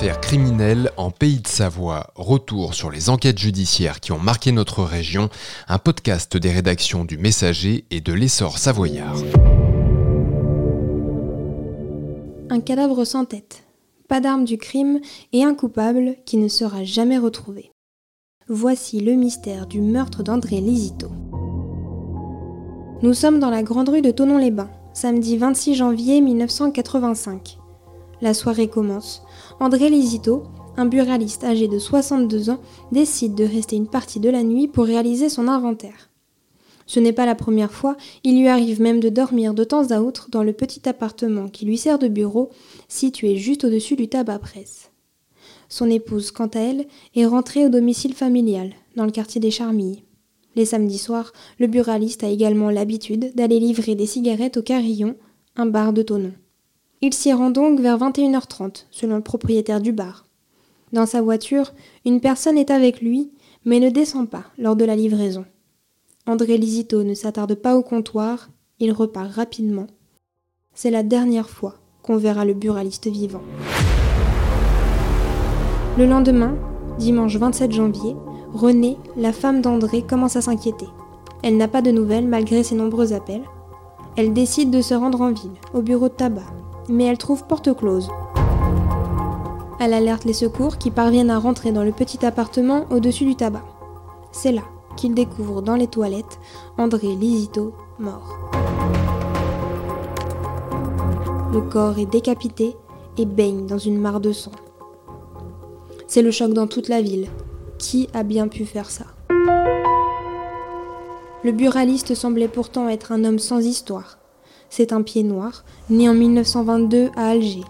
Affaires criminelles en Pays de Savoie. Retour sur les enquêtes judiciaires qui ont marqué notre région. Un podcast des rédactions du Messager et de l'Essor Savoyard. Un cadavre sans tête, pas d'arme du crime et un coupable qui ne sera jamais retrouvé. Voici le mystère du meurtre d'André Lisito. Nous sommes dans la grande rue de Tonon-les-Bains, samedi 26 janvier 1985. La soirée commence. André Lisito, un buraliste âgé de 62 ans, décide de rester une partie de la nuit pour réaliser son inventaire. Ce n'est pas la première fois, il lui arrive même de dormir de temps à autre dans le petit appartement qui lui sert de bureau, situé juste au-dessus du tabac presse. Son épouse, quant à elle, est rentrée au domicile familial, dans le quartier des Charmilles. Les samedis soirs, le buraliste a également l'habitude d'aller livrer des cigarettes au Carillon, un bar de Tonon. Il s'y rend donc vers 21h30, selon le propriétaire du bar. Dans sa voiture, une personne est avec lui, mais ne descend pas lors de la livraison. André Lisito ne s'attarde pas au comptoir, il repart rapidement. C'est la dernière fois qu'on verra le buraliste vivant. Le lendemain, dimanche 27 janvier, Renée, la femme d'André, commence à s'inquiéter. Elle n'a pas de nouvelles malgré ses nombreux appels. Elle décide de se rendre en ville, au bureau de tabac, mais elle trouve porte close. Elle alerte les secours qui parviennent à rentrer dans le petit appartement au-dessus du tabac. C'est là qu'ils découvrent dans les toilettes André Lisito mort. Le corps est décapité et baigne dans une mare de sang. C'est le choc dans toute la ville. Qui a bien pu faire ça? Le buraliste semblait pourtant être un homme sans histoire c'est un pied noir, né en 1922 à Alger.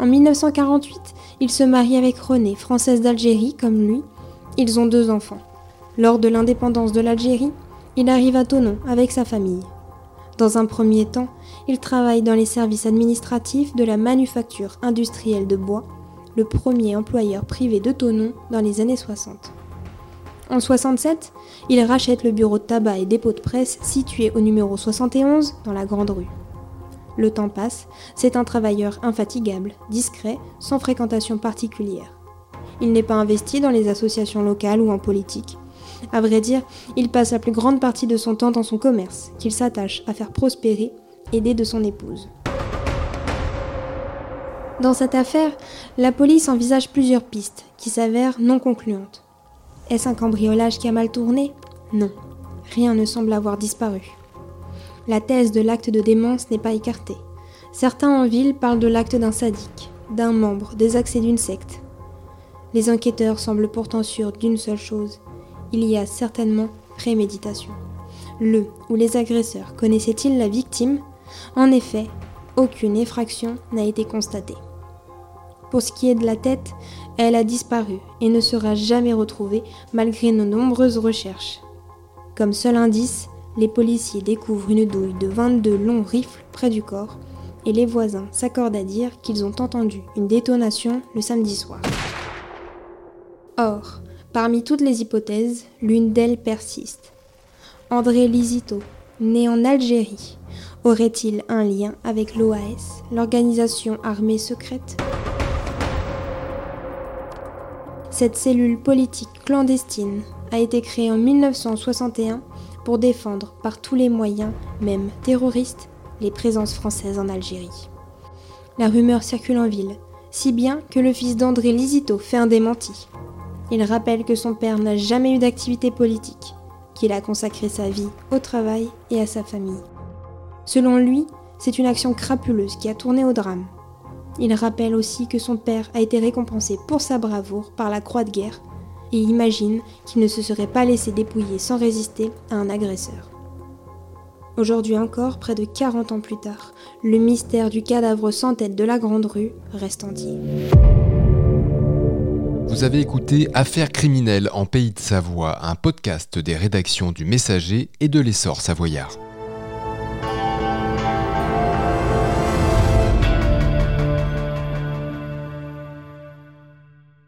En 1948, il se marie avec Renée, française d'Algérie comme lui. Ils ont deux enfants. Lors de l'indépendance de l'Algérie, il arrive à Tonon avec sa famille. Dans un premier temps, il travaille dans les services administratifs de la manufacture industrielle de bois, le premier employeur privé de Tonon dans les années 60. En 67, il rachète le bureau de tabac et dépôt de presse situé au numéro 71 dans la Grande Rue. Le temps passe, c'est un travailleur infatigable, discret, sans fréquentation particulière. Il n'est pas investi dans les associations locales ou en politique. À vrai dire, il passe la plus grande partie de son temps dans son commerce, qu'il s'attache à faire prospérer, aidé de son épouse. Dans cette affaire, la police envisage plusieurs pistes qui s'avèrent non concluantes. Est-ce un cambriolage qui a mal tourné? Non, rien ne semble avoir disparu. La thèse de l'acte de démence n'est pas écartée. Certains en ville parlent de l'acte d'un sadique, d'un membre des accès d'une secte. Les enquêteurs semblent pourtant sûrs d'une seule chose il y a certainement préméditation. Le ou les agresseurs connaissaient-ils la victime? En effet, aucune effraction n'a été constatée. Pour ce qui est de la tête, elle a disparu et ne sera jamais retrouvée malgré nos nombreuses recherches. Comme seul indice, les policiers découvrent une douille de 22 longs rifles près du corps et les voisins s'accordent à dire qu'ils ont entendu une détonation le samedi soir. Or, parmi toutes les hypothèses, l'une d'elles persiste. André Lisito, né en Algérie, aurait-il un lien avec l'OAS, l'organisation armée secrète? Cette cellule politique clandestine a été créée en 1961 pour défendre par tous les moyens, même terroristes, les présences françaises en Algérie. La rumeur circule en ville, si bien que le fils d'André Lisito fait un démenti. Il rappelle que son père n'a jamais eu d'activité politique, qu'il a consacré sa vie au travail et à sa famille. Selon lui, c'est une action crapuleuse qui a tourné au drame. Il rappelle aussi que son père a été récompensé pour sa bravoure par la croix de guerre et imagine qu'il ne se serait pas laissé dépouiller sans résister à un agresseur. Aujourd'hui encore, près de 40 ans plus tard, le mystère du cadavre sans tête de la Grande Rue reste entier. Vous avez écouté Affaires criminelles en Pays de Savoie, un podcast des rédactions du Messager et de l'Essor savoyard.